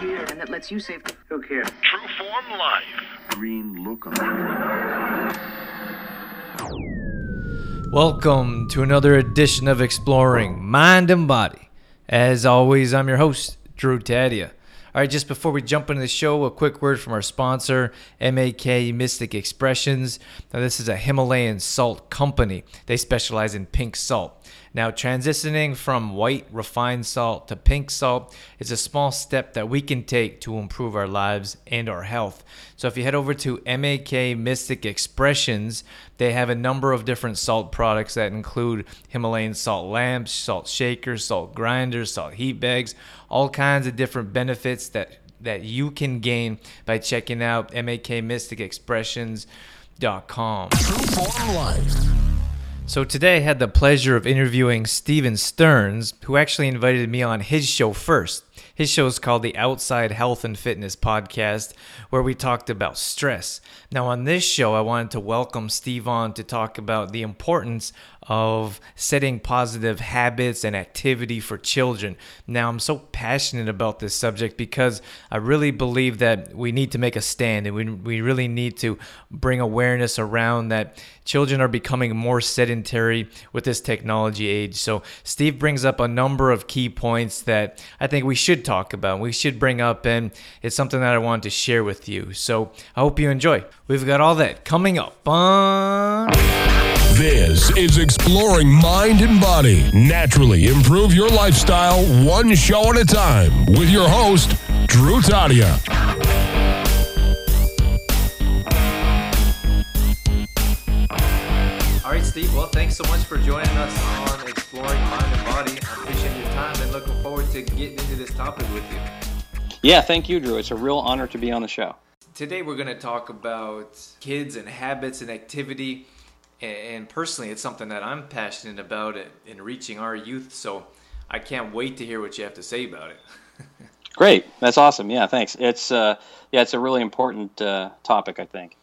here. And that lets you save. Who cares? True Form Life. Green look on Welcome to another edition of Exploring Mind and Body. As always, I'm your host, Drew Tadia. All right, just before we jump into the show, a quick word from our sponsor, MAK Mystic Expressions. Now, this is a Himalayan salt company. They specialize in pink salt. Now, transitioning from white refined salt to pink salt is a small step that we can take to improve our lives and our health. So, if you head over to MAK Mystic Expressions, they have a number of different salt products that include Himalayan salt lamps, salt shakers, salt grinders, salt heat bags, all kinds of different benefits that that you can gain by checking out makmysticexpressions.com. True Form Life. So today I had the pleasure of interviewing Steven Stearns, who actually invited me on his show first. His show is called the Outside Health and Fitness Podcast, where we talked about stress. Now, on this show, I wanted to welcome Steve on to talk about the importance of setting positive habits and activity for children. Now, I'm so passionate about this subject because I really believe that we need to make a stand and we, we really need to bring awareness around that children are becoming more sedentary with this technology age. So, Steve brings up a number of key points that I think we should talk about, we should bring up, and it's something that I wanted to share with you. So, I hope you enjoy. We've got all that coming up on. This is Exploring Mind and Body. Naturally improve your lifestyle one show at a time with your host, Drew Tadia. All right, Steve. Well, thanks so much for joining us on Exploring Mind and Body. I appreciate your time and looking forward to getting into this topic with you. Yeah, thank you, Drew. It's a real honor to be on the show. Today, we're going to talk about kids and habits and activity. And personally, it's something that I'm passionate about in reaching our youth. So I can't wait to hear what you have to say about it. Great, that's awesome. Yeah, thanks. It's uh, yeah, it's a really important uh, topic, I think.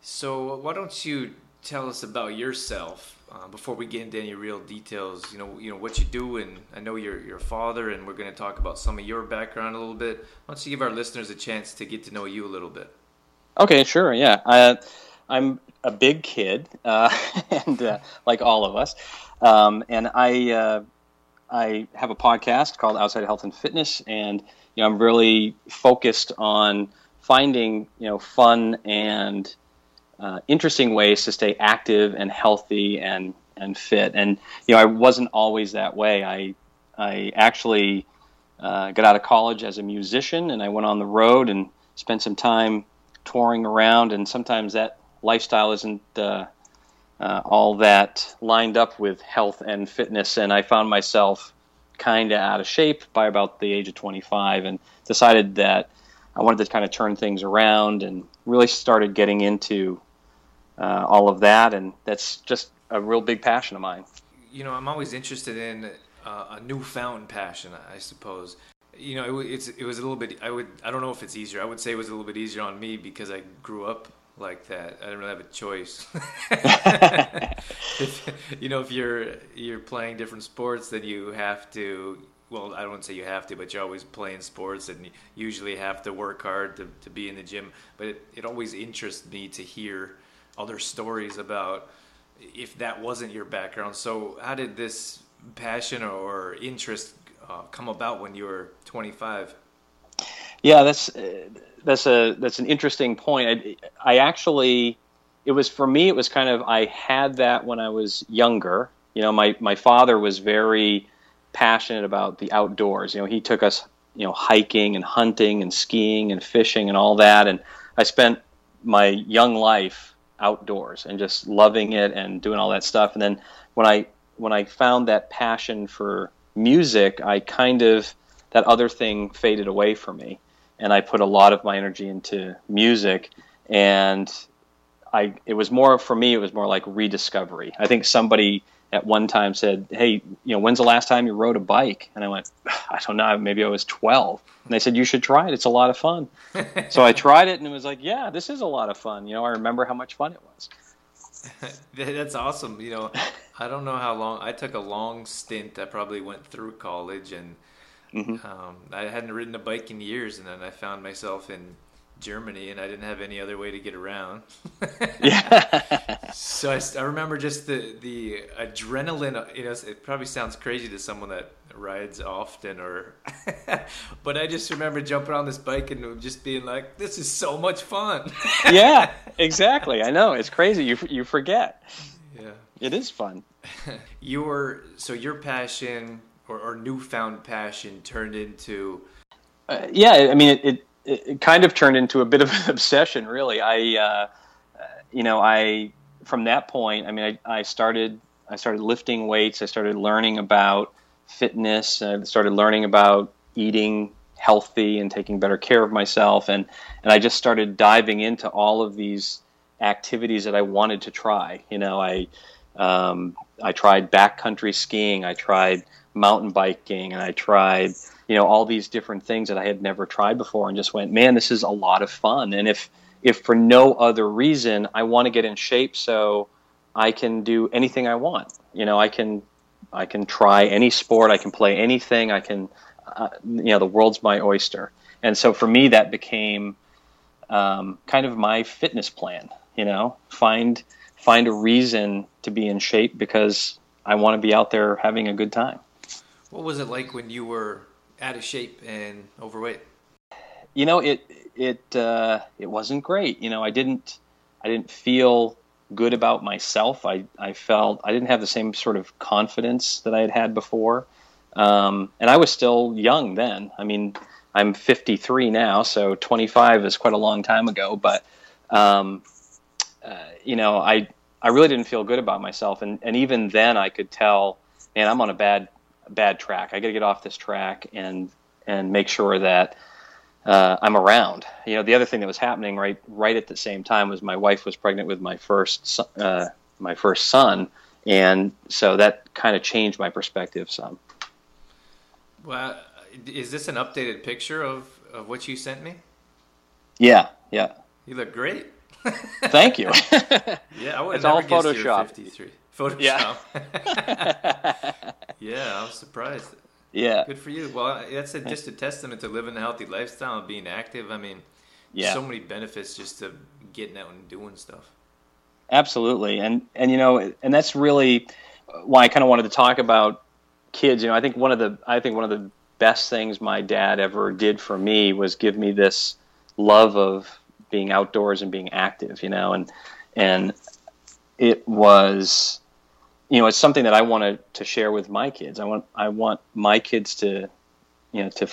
So why don't you tell us about yourself uh, before we get into any real details? You know, you know what you do, and I know you're your father, and we're going to talk about some of your background a little bit. Why don't you give our listeners a chance to get to know you a little bit? Okay, sure. Yeah, I, I'm a big kid, uh, and uh, like all of us, um, and I uh, I have a podcast called Outside Health and Fitness, and you know I'm really focused on finding you know fun and uh, interesting ways to stay active and healthy and and fit. And you know I wasn't always that way. I I actually uh, got out of college as a musician, and I went on the road and spent some time touring around, and sometimes that lifestyle isn't uh, uh, all that lined up with health and fitness. And I found myself kind of out of shape by about the age of 25 and decided that I wanted to kind of turn things around and really started getting into uh, all of that. And that's just a real big passion of mine. You know, I'm always interested in uh, a newfound passion, I suppose. You know, it, it's it was a little bit. I would I don't know if it's easier. I would say it was a little bit easier on me because I grew up like that. I didn't really have a choice. if, you know, if you're you're playing different sports, then you have to. Well, I don't say you have to, but you're always playing sports, and you usually have to work hard to, to be in the gym. But it, it always interests me to hear other stories about if that wasn't your background. So, how did this passion or interest uh, come about when you were 25? Yeah, that's uh, that's a that's an interesting point. I, I, actually, it was for me. It was kind of I had that when I was younger. You know, my my father was very passionate about the outdoors. You know, he took us you know hiking and hunting and skiing and fishing and all that. And I spent my young life outdoors and just loving it and doing all that stuff. And then when I when I found that passion for music, I kind of that other thing faded away from me and I put a lot of my energy into music. And I, it was more for me. It was more like rediscovery. I think somebody at one time said, "Hey, you know, when's the last time you rode a bike?" And I went, "I don't know. Maybe I was 12." And they said, "You should try it. It's a lot of fun." so I tried it, and it was like, "Yeah, this is a lot of fun." You know, I remember how much fun it was. That's awesome. You know, I don't know how long. I took a long stint. I probably went through college and Um, I hadn't ridden a bike in years, and then I found myself in Germany, and I didn't have any other way to get around. Yeah. So I remember just the the adrenaline. You know, it probably sounds crazy to someone that rides often, or, but I just remember jumping on this bike and just being like, "This is so much fun." yeah, exactly. I know it's crazy. You you forget. yeah. It is fun. Your so your passion or, or newfound passion turned into Uh, yeah, I mean, it, it it kind of turned into a bit of an obsession, really. I, uh, uh, you know, I from that point, I mean, I, I started I started lifting weights. I started learning about fitness. I started learning about eating healthy and taking better care of myself, and and I just started diving into all of these activities that I wanted to try. You know, I um, I tried backcountry skiing. I tried mountain biking, and I tried you know all these different things that I had never tried before, and just went, man, this is a lot of fun. And if if for no other reason, I want to get in shape so I can do anything I want. You know, I can I can try any sport, I can play anything, I can uh, you know the world's my oyster. And so for me, that became um, kind of my fitness plan. You know, find find a reason to be in shape because I want to be out there having a good time. What was it like when you were out of shape and overweight? you know it it uh, it wasn't great. You know i didn't i didn't feel good about myself. I i felt i didn't have the same sort of confidence that i had had before. Um, and i was still young then. I mean i'm 53 now so 25 is quite a long time ago. But um, uh, you know i i really didn't feel good about myself. And and even then i could tell man i'm on a bad bad track i got to get off this track and and make sure that uh, I'm around. You know, the other thing that was happening right right at the same time was my wife was pregnant with my first son- uh, my first son, and so that kind of changed my perspective some. Well, is this an updated picture of, of what you sent me? Yeah, yeah. You look great. Thank you. Yeah, I would It's all never guessed you Photoshop. 53. Photoshop. Yeah. yeah, I was surprised. yeah, Good for you. Well, that's a, just a testament to living a healthy lifestyle and being active. I mean, Yeah. so many benefits just to getting out and doing stuff. absolutely. And and you know, and that's really why I kind of wanted to talk about kids. You know, I think one of the I think one of the best things my dad ever did for me was give me this love of being outdoors and being active. You know, and and it was you know it's something that I wanted to share with my kids. I want I want my kids to you know to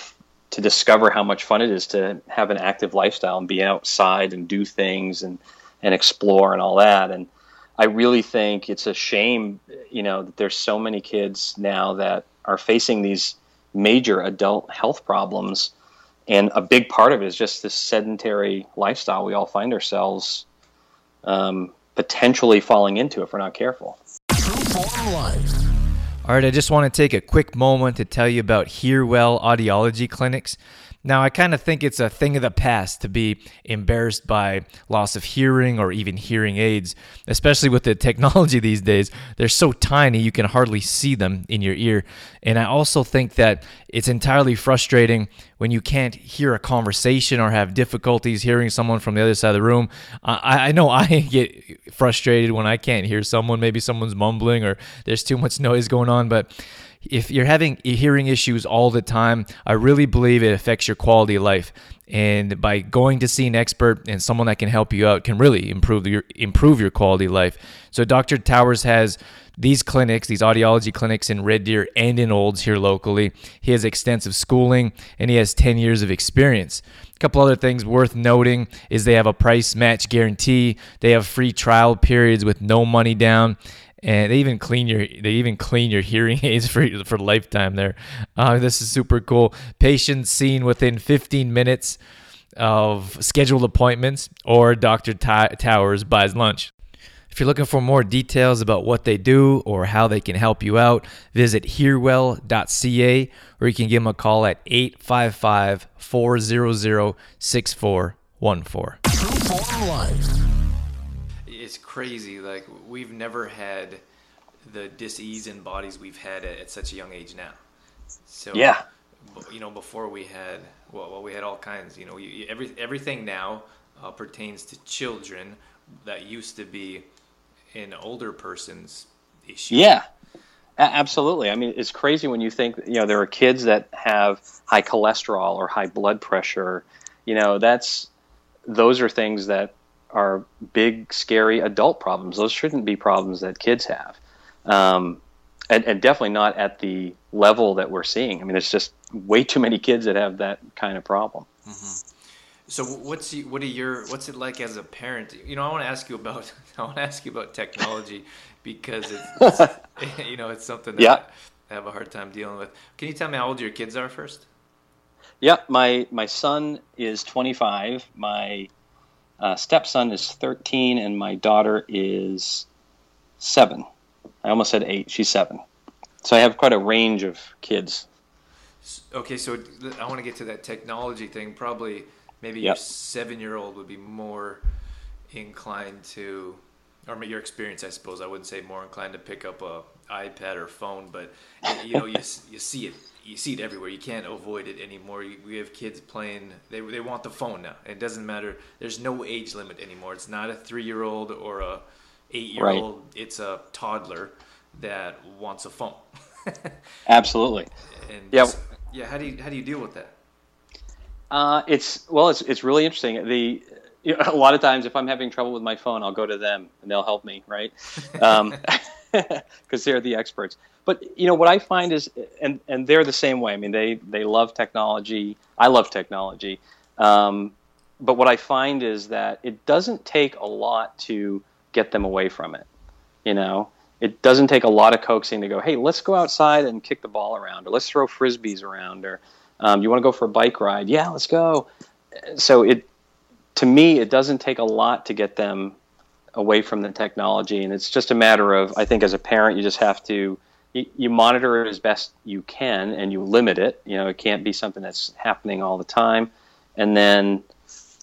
to discover how much fun it is to have an active lifestyle and be outside and do things and and explore and all that and I really think it's a shame you know that there's so many kids now that are facing these major adult health problems and a big part of it is just this sedentary lifestyle we all find ourselves um, potentially falling into if we're not careful. True Form Life. All right, I just want to take a quick moment to tell you about HearWell Audiology Clinics. Now, I kind of think it's a thing of the past to be embarrassed by loss of hearing or even hearing aids, especially with the technology these days. They're so tiny you can hardly see them in your ear. And I also think that it's entirely frustrating when you can't hear a conversation or have difficulties hearing someone from the other side of the room. I, I know I get frustrated when I can't hear someone. Maybe someone's mumbling or there's too much noise going on, but if you're having hearing issues all the time, I really believe it affects your quality of life. And by going to see an expert and someone that can help you out can really improve your improve your quality of life. So Dr. Towers has these clinics, these audiology clinics in Red Deer and in Olds here locally. He has extensive schooling and he has 10 years of experience. A couple other things worth noting is they have a price match guarantee. They have free trial periods with no money down and they even clean your they even clean your hearing aids for for lifetime there. Uh, this is super cool. Patients seen within 15 minutes of scheduled appointments, or Dr. T- Towers buys lunch. If you're looking for more details about what they do or how they can help you out, visit hearwell.ca or you can give them a call at 855 400 6414. True Form Life. it's crazy. Like we've never had the dis-ease in bodies we've had at, at such a young age now. So Yeah. you know, before we had well, well we had all kinds. You know, you, you- every everything now uh, pertains to children that used to be an older person's issue. Yeah, absolutely. I mean, it's crazy when you think you know there are kids that have high cholesterol or high blood pressure. You know, that's those are things that are big, scary adult problems. Those shouldn't be problems that kids have, um, and, and definitely not at the level that we're seeing. I mean, it's just way too many kids that have that kind of problem. So what's y- what are your what's it like as a parent? You know, I want to ask you about I want to ask you about technology because it's, it's you know it's something that Yeah. I have a hard time dealing with. Can you tell me how old your kids are first? Yeah, my my son is 25. My uh, stepson is 13, and my daughter is seven. I almost said eight. She's seven. So I have quite a range of kids. Okay, so I want to get to that technology thing. Probably maybe Yep. your seven year old would be more inclined to, or your experience, I suppose. I wouldn't say more inclined to pick up a iPad or phone, but you know, you you see it, you see it everywhere. You can't avoid it anymore. You, we have kids playing; they they want the phone now. It doesn't matter. There's no age limit anymore. It's not a three year old or a eight year old. It's a toddler that wants a phone. Absolutely. and Yeah. yeah. How do you how do you deal with that? Uh, it's well, it's it's really interesting. The you know, a lot of times, if I'm having trouble with my phone, I'll go to them and they'll help me, right? Because they're the experts. But you know what I find is, and and they're the same way. I mean, they they love technology. I love technology. Um, but what I find is that it doesn't take a lot to get them away from it. You know, it doesn't take a lot of coaxing to go, hey, let's go outside and kick the ball around, or let's throw frisbees around, or um, you want to go for a bike ride? Yeah, let's go. So it, to me, it doesn't take a lot to get them away from the technology, and it's just a matter of, I think, as a parent, you just have to, you, you monitor it as best you can, and you limit it. You know, it can't be something that's happening all the time, and then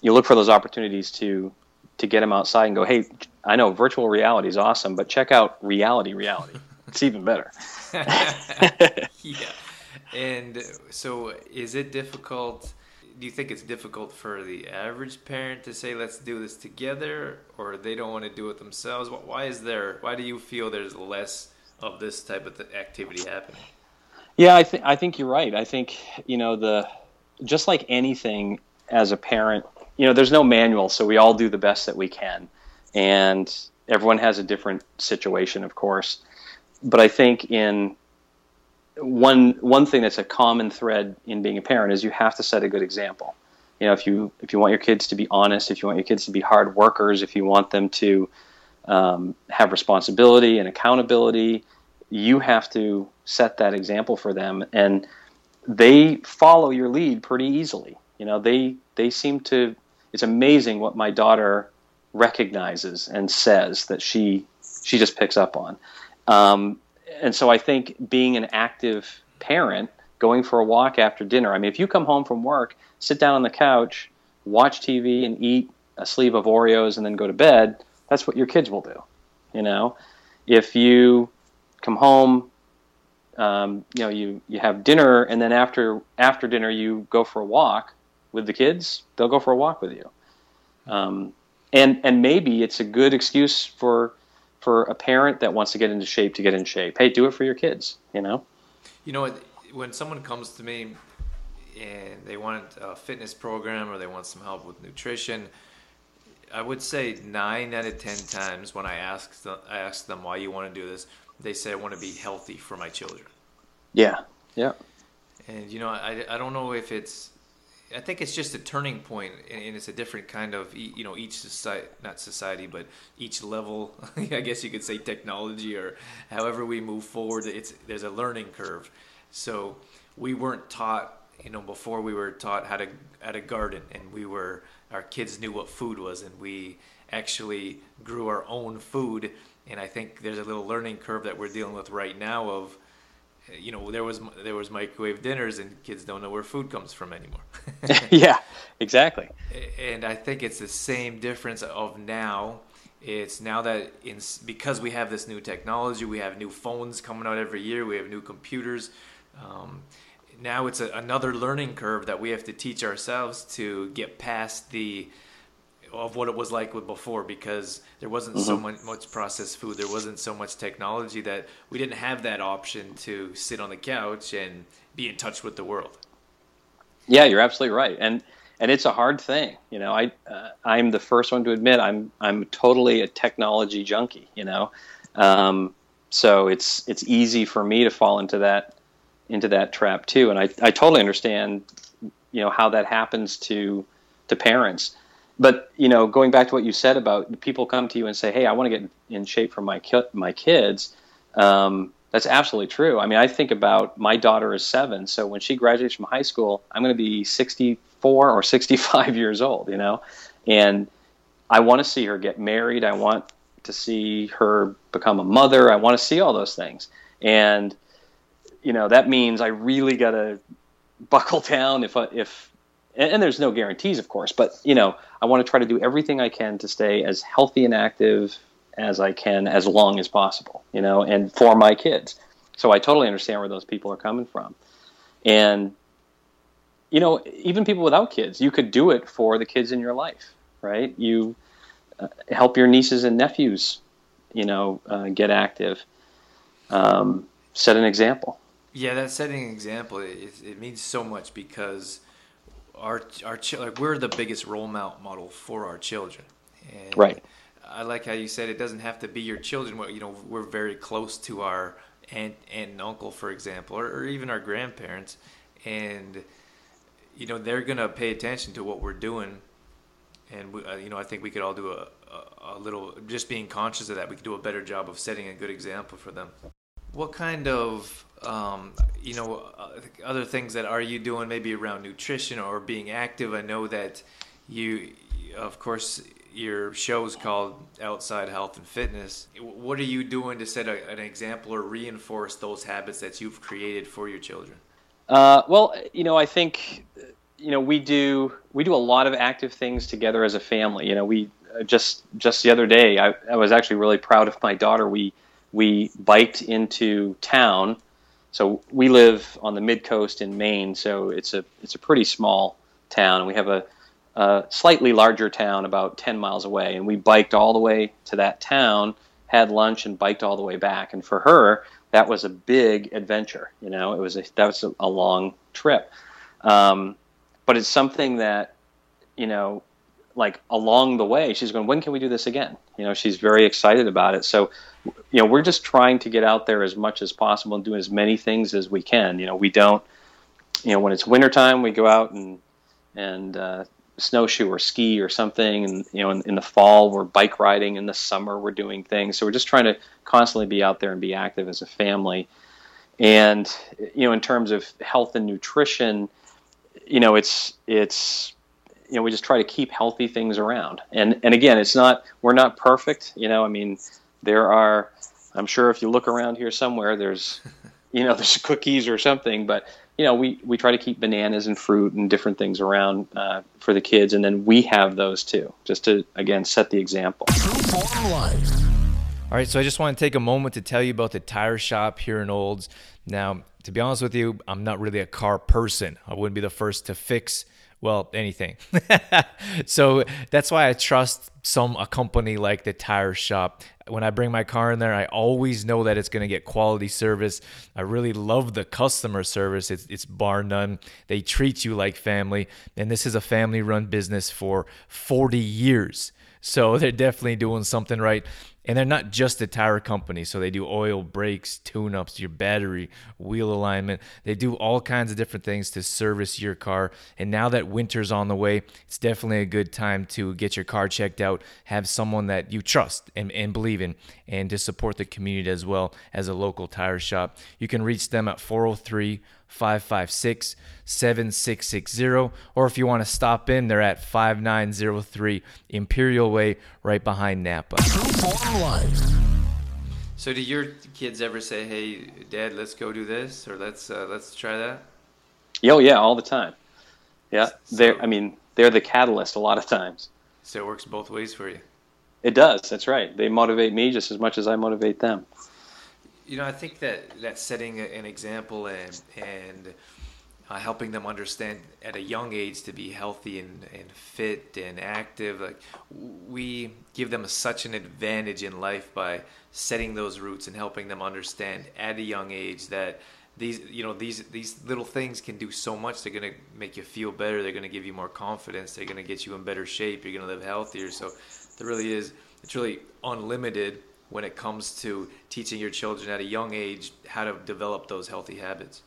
you look for those opportunities to to get them outside and go, hey, I know virtual reality is awesome, but check out reality reality. It's even better. yeah. And so, is it difficult? Do you think it's difficult for the average parent to say, "Let's do this together," or they don't want to do it themselves? Why is there? Why do you feel there's less of this type of activity happening? Yeah, I think I think you're right. I think you know the just like anything as a parent, you know, there's no manual, so we all do the best that we can, and everyone has a different situation, of course. But I think in one one thing that's a common thread in being a parent is you have to set a good example. You know, if you if you want your kids to be honest, if you want your kids to be hard workers, if you want them to um, have responsibility and accountability, you have to set that example for them, and they follow your lead pretty easily. You know, they they seem to. It's amazing what my daughter recognizes and says that she she just picks up on. Um, and so I think being an active parent, going for a walk after dinner. I mean, if you come home from work, sit down on the couch, watch TV, and eat a sleeve of Oreos, and then go to bed. That's what your kids will do. You know, if you come home, um, you know, you you have dinner, and then after after dinner you go for a walk with the kids. They'll go for a walk with you. Um, and and maybe it's a good excuse for for a parent that wants to get into shape to get in shape. Hey, do it for your kids. You know. You know, what, when someone comes to me and they want a fitness program or they want some help with nutrition, I would say nine out of ten times when I ask them, I ask them why you want to do this, they say I want to be healthy for my children. Yeah. Yeah. And you know, I, I don't know if it's, I think it's just a turning point, and it's a different kind of you know each society, not society, but each level. I guess you could say technology or however we move forward. It's there's a learning curve. So we weren't taught, you know, before we were taught how to how to garden, and we were our kids knew what food was, and we actually grew our own food. And I think there's a little learning curve that we're dealing with right now of you know there was there was microwave dinners and kids don't know where food comes from anymore yeah. Exactly. and i think it's the same difference of now it's now that in because we have this new technology we have new phones coming out every year we have new computers um, now it's a, another learning curve that we have to teach ourselves to get past the of what it was like with before because there wasn't so much, much processed food there wasn't so much technology that we didn't have that option to sit on the couch and be in touch with the world Yeah, you're absolutely right, and and it's a hard thing. You know, I uh, I'm the first one to admit I'm I'm totally a technology junkie. You know, um, so it's it's easy for me to fall into that into that trap too, and I I totally understand you know how that happens to to parents. But you know, going back to what you said about people come to you and say, "Hey, I want to get in shape for my ki- my kids." Um, that's absolutely true. I mean, I think about my daughter is seven, so when she graduates from high school, I'm going to be 64 or 65 years old, you know, and I want to see her get married. I want to see her become a mother. I want to see all those things, and you know that means I really got to buckle down if I, if and, and there's no guarantees, of course, but you know I want to try to do everything I can to stay as healthy and active as I can as long as possible, you know, and for my kids. So I totally understand where those people are coming from. And you know, even people without kids, you could do it for the kids in your life, right? You uh, help your nieces and nephews, you know, uh, get active. Um, set an example. Yeah, that setting an example it, it means so much because our our like we're the biggest role model for our children. And Right. I like how you said it doesn't have to be your children. Well, You know, we're very close to our aunt, aunt and uncle, for example, or, or even our grandparents, and you know they're gonna pay attention to what we're doing. And we, uh, you know, I think we could all do a, a, a little just being conscious of that. We could do a better job of setting a good example for them. What kind of um, you know uh, other things that are you doing maybe around nutrition or being active? I know that you, of course, your show is called Outside Health and Fitness. What are you doing to set a, an example or reinforce those habits that you've created for your children? Uh, well, you know, I think you know we do we do a lot of active things together as a family. You know, we uh, just just the other day I, I was actually really proud of my daughter. We we biked into town. So we live on the mid coast in Maine, so it's a it's a pretty small town. We have a, a slightly larger town about ten miles away, and we biked all the way to that town, had lunch, and biked all the way back. And for her, that was a big adventure. You know, it was a, that was a, a long trip. Um, but it's something that you know like along the way she's going when can we do this again? You know she's very excited about it. So you know we're just trying to get out there as much as possible and do as many things as we can. You know we don't you know when it's wintertime we go out and and uh, snowshoe or ski or something. And you know in, in the fall we're bike riding. In the summer we're doing things. So we're just trying to constantly be out there and be active as a family. And you know in terms of health and nutrition you know it's it's you know we just try to keep healthy things around and and again it's not we're not perfect you know i mean there are i'm sure if you look around here somewhere there's you know there's cookies or something but you know we we try to keep bananas and fruit and different things around uh, for the kids and then we have those too just to again set the example True Form Life. All right, so I just want to take a moment to tell you about the tire shop here in Olds. Now, to be honest with you, I'm not really a car person. I wouldn't be the first to fix well anything. so that's why I trust some a company like the tire shop. When I bring my car in there, I always know that it's going to get quality service. I really love the customer service. It's it's bar none. They treat you like family, and this is a family-run business for 40 years. So they're definitely doing something right. And they're not just a tire company. So they do oil, brakes, tune ups, your battery, wheel alignment. They do all kinds of different things to service your car. And now that winter's on the way, it's definitely a good time to get your car checked out, have someone that you trust and, and believe in, and to support the community as well as a local tire shop. You can reach them at 403 556 7660. Or if you want to stop in, they're at 5903 Imperial Way, right behind Napa. True Form Life. So, do your kids ever say, "Hey, Dad, let's go do this," or "Let's uh, let's try that"? oh yeah all the time yeah they're i mean they're the catalyst a lot of times So it works both ways for you. it does that's right they motivate me just as much as i motivate them You know, I think that that setting an example and and uh, helping them understand at a young age to be healthy and, and fit and active. Like we give them such an advantage in life by setting those roots and helping them understand at a young age that these you know these these little things can do so much. They're going to make you feel better. They're going to give you more confidence. They're going to get you in better shape. You're going to live healthier. So there really is it's really unlimited when it comes to teaching your children at a young age how to develop those healthy habits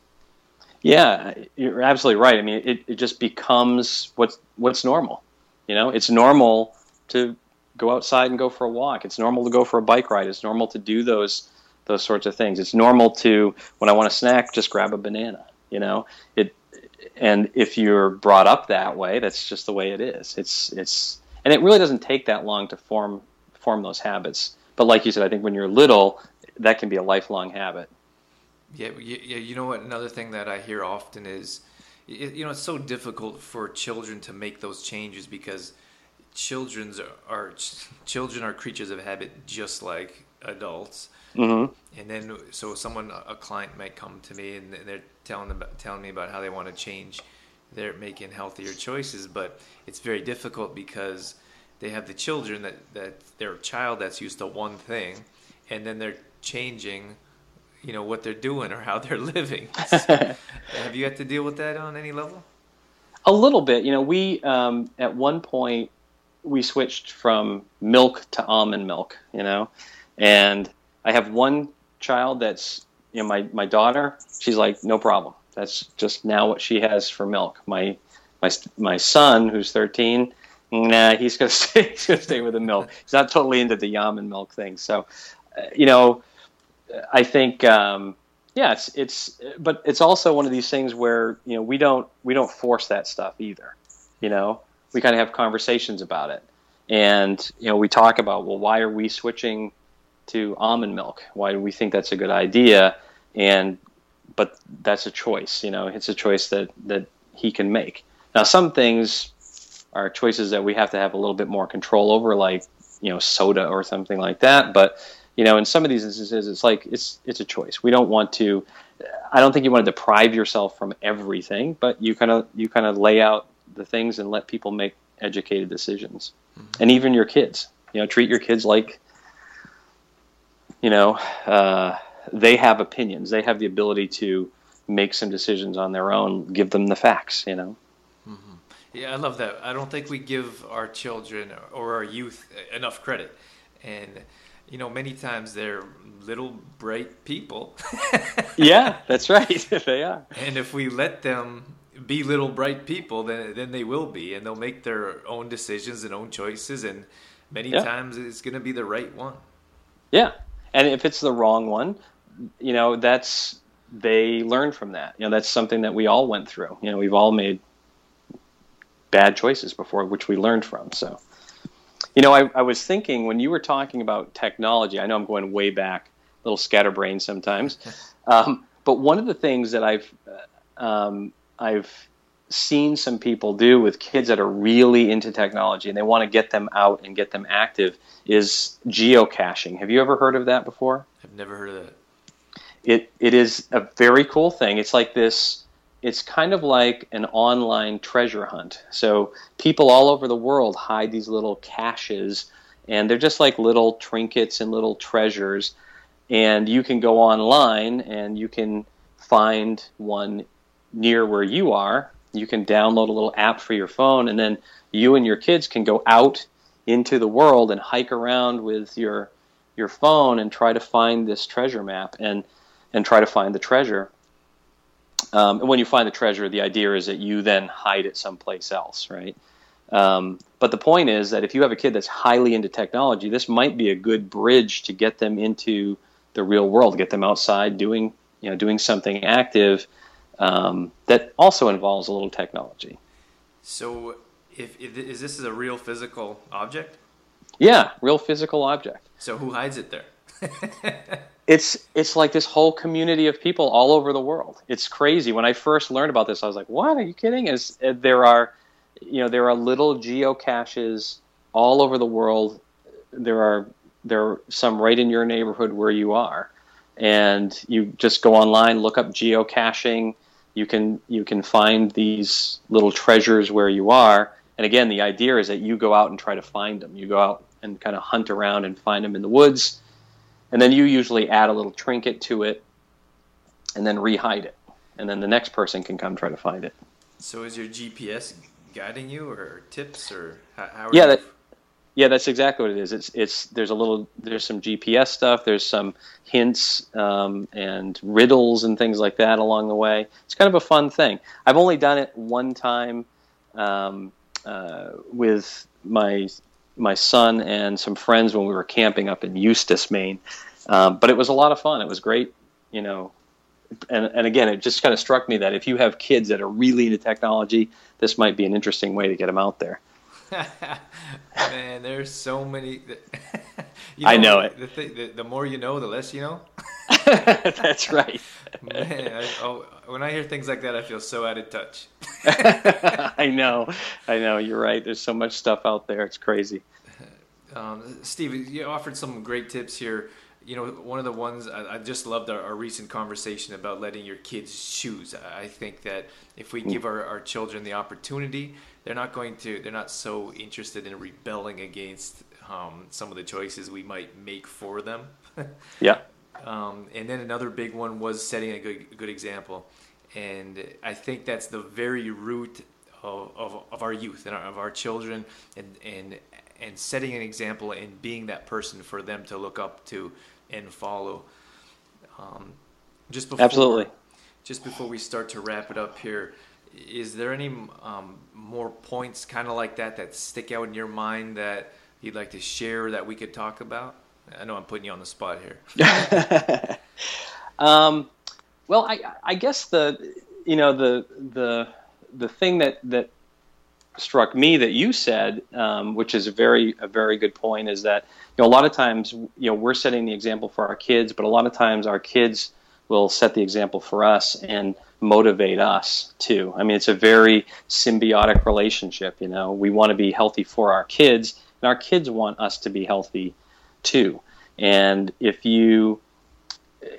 yeah you're absolutely right i mean it, it just becomes what's what's normal you know it's normal to go outside and go for a walk it's normal to go for a bike ride it's normal to do those those sorts of things. It's normal to when I want a snack, just grab a banana. You know, it, and if you're brought up that way, that's just the way it is. It's it's and it really doesn't take that long to form form those habits. But like you said, I think when you're little, that can be a lifelong habit. Yeah, yeah. You know what? Another thing that I hear often is, you know, it's so difficult for children to make those changes because children's are children are creatures of habit just like adults Mm-hmm. And then, so someone, a client might come to me and they're telling them, telling me about how they want to change. They're making healthier choices, but it's very difficult because they have the children that that their child that's used to one thing, and then they're changing, you know, what they're doing or how they're living. have you had to deal with that on any level? A little bit. You know, we um, at one point we switched from milk to almond milk. You know, and I have one child that's you know my my daughter. She's like no problem. That's just now what she has for milk. My my my son who's 13. Nah, he's gonna stay. He's gonna stay with the milk. He's not totally into the almond milk thing. So, uh, you know, I think um, yeah, it's it's but it's also one of these things where you know we don't we don't force that stuff either. You know, we kind of have conversations about it, and you know we talk about well, why are we switching to almond milk. Why do we think that's a good idea? And but that's a choice. You know, it's a choice that that he can make. Now, some things are choices that we have to have a little bit more control over, like you know, soda or something like that. But you know, in some of these instances, it's like it's it's a choice. We don't want to. I don't think you want to deprive yourself from everything, but you kind of you kind of lay out the things and let people make educated decisions, mm-hmm. and even your kids. You know, treat your kids like you know, uh, they have opinions. They have the ability to make some decisions on their own. Give them the facts. You know. Mm-hmm. Yeah, I love that. I don't think we give our children or our youth enough credit, and you know, many times they're little bright people. yeah, that's right. they are. And if we let them be little bright people, then then they will be, and they'll make their own decisions and own choices, and many yeah. times it's going to be the right one. Yeah, and if it's the wrong one, you know, that's they learn from that. You know, that's something that we all went through. You know, we've all made bad choices before, which we learned from. So, you know, I, I was thinking when you were talking about technology. I know I'm going way back, a little scatterbrained sometimes, um, but one of the things that I've uh, um, I've seen some people do with kids that are really into technology and they want to get them out and get them active is geocaching. Have you ever heard of that before? I've never heard of that. It it is a very cool thing. It's like this it's kind of like an online treasure hunt. So people all over the world hide these little caches and they're just like little trinkets and little treasures and you can go online and you can find one near where you are you can download a little app for your phone, and then you and your kids can go out into the world and hike around with your your phone and try to find this treasure map and and try to find the treasure. Um, and when you find the treasure, the idea is that you then hide it someplace else, right? Um, but the point is that if you have a kid that's highly into technology, this might be a good bridge to get them into the real world, get them outside doing you know doing something active um, that also involves a little technology. So, if, if is this is a real physical object? Yeah, real physical object. So who hides it there? it's it's like this whole community of people all over the world. It's crazy. When I first learned about this, I was like, "What? Are you kidding?" As there are, you know, there are little geocaches all over the world. There are there are some right in your neighborhood where you are, and you just go online, look up geocaching you can you can find these little treasures where you are. And again, the idea is that you go out and try to find them. You go out and kind of hunt around and find them in the woods, and then you usually add a little trinket to it, and then rehide it, and then the next person can come try to find it. So is your GPS guiding you, or tips, or how? how are Yeah, you- that, yeah, that's exactly what it is. It's it's there's a little there's some GPS stuff. There's some hints um, and riddles and things like that along the way. It's kind of a fun thing. I've only done it one time um, uh, with my my son and some friends when we were camping up in Eustis, Maine. Um, but it was a lot of fun. It was great, you know. And, and again, it just kind of struck me that if you have kids that are really into technology, this might be an interesting way to get them out there. Man, there's so many. you I know it. The, thing, the, the more you know, the less you know. That's right. Man, I, oh, when I hear things like that, I feel so out of touch. I know, I know. You're right. There's so much stuff out there. It's crazy. Um, Steve, you offered some great tips here. You know, one of the ones I, I just loved our, our recent conversation about letting your kids choose. I think that if we give our, our children the opportunity, they're not going to, they're not so interested in rebelling against um, some of the choices we might make for them. Yeah, Um, and then another big one was setting a good, good example. And I think that's the very root of, of, of our youth and our, of our children and, and, and setting an example and being that person for them to look up to and follow. Um, just before, Absolutely. Just before we start to wrap it up here, is there any um, more points kind of like that that stick out in your mind that you'd like to share that we could talk about? I know I'm putting you on the spot here. Um, well, I, I guess the you know the the the thing that that struck me that you said, um, which is a very a very good point, is that you know a lot of times you know we're setting the example for our kids, but a lot of times our kids will set the example for us and motivate us too. I mean, it's a very symbiotic relationship. You know, we want to be healthy for our kids, and our kids want us to be healthy too. And if you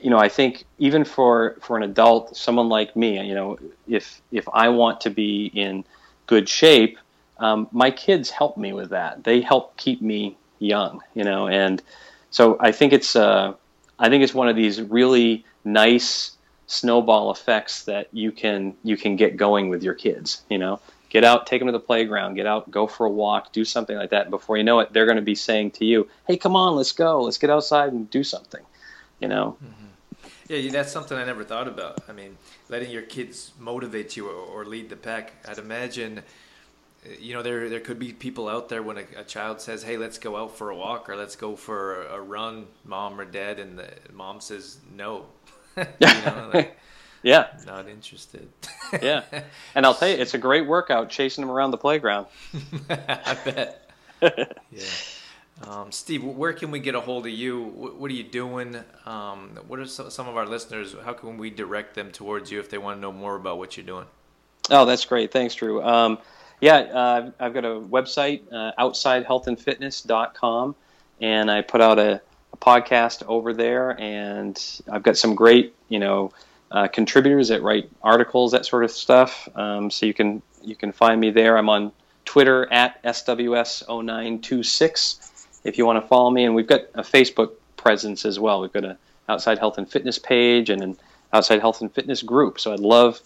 you know, I think even for for an adult, someone like me, you know, if if I want to be in good shape, um, my kids help me with that. They help keep me young, you know, and so I think it's uh, I think it's one of these really nice snowball effects that you can you can get going with your kids. You know, get out, take them to the playground, get out, go for a walk, do something like that. And before you know it, they're going to be saying to you, "Hey, come on, let's go, let's get outside and do something." You know. Yeah, yeah, that's something I never thought about. I mean, letting your kids motivate you or, lead the pack. I'd imagine, uh, you know, there there could be people out there when a, a child says, "Hey, let's go out for a walk or let's go for a, a run, mom or dad," and the mom says no. you know, like, Yeah, not interested. yeah. And I'll tell you, it's a great workout chasing them around the playground. I bet. yeah. Um, Steve, where can we get a hold of you? What, what are you doing? Um, what are some, some of our listeners? How can we direct them towards you if they want to know more about what you're doing? Oh, that's great. Thanks, Drew. Um, yeah, uh, I've got a website, uh, outsidehealthandfitness.com, and I put out a, a podcast over there, and I've got some great, you know, uh, contributors that write articles, that sort of stuff. Um, so you can you can find me there. I'm on Twitter at SWS0926 if you want to follow me, and we've got a Facebook presence as well. We've got an Outside Health and Fitness page and an Outside Health and Fitness group. So I'd love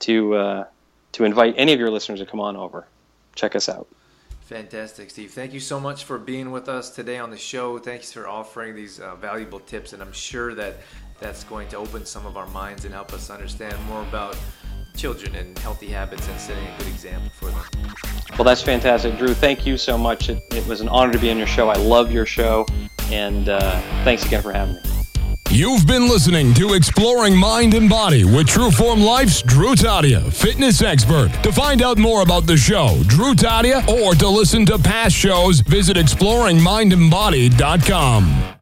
to uh, to invite any of your listeners to come on over. Check us out. Fantastic, Steve. Thank you so much for being with us today on the show. Thanks for offering these uh, valuable tips, and I'm sure that that's going to open some of our minds and help us understand more about children and healthy habits and setting a good example for them. Well, that's fantastic, Drew. Thank you so much. It, it was an honor to be on your show. I love your show, and uh, thanks again for having me. You've been listening to Exploring Mind and Body with Trueform Life's Drew Tadia, fitness expert. To find out more about the show, Drew Tadia, or to listen to past shows, visit exploringmindandbody.com.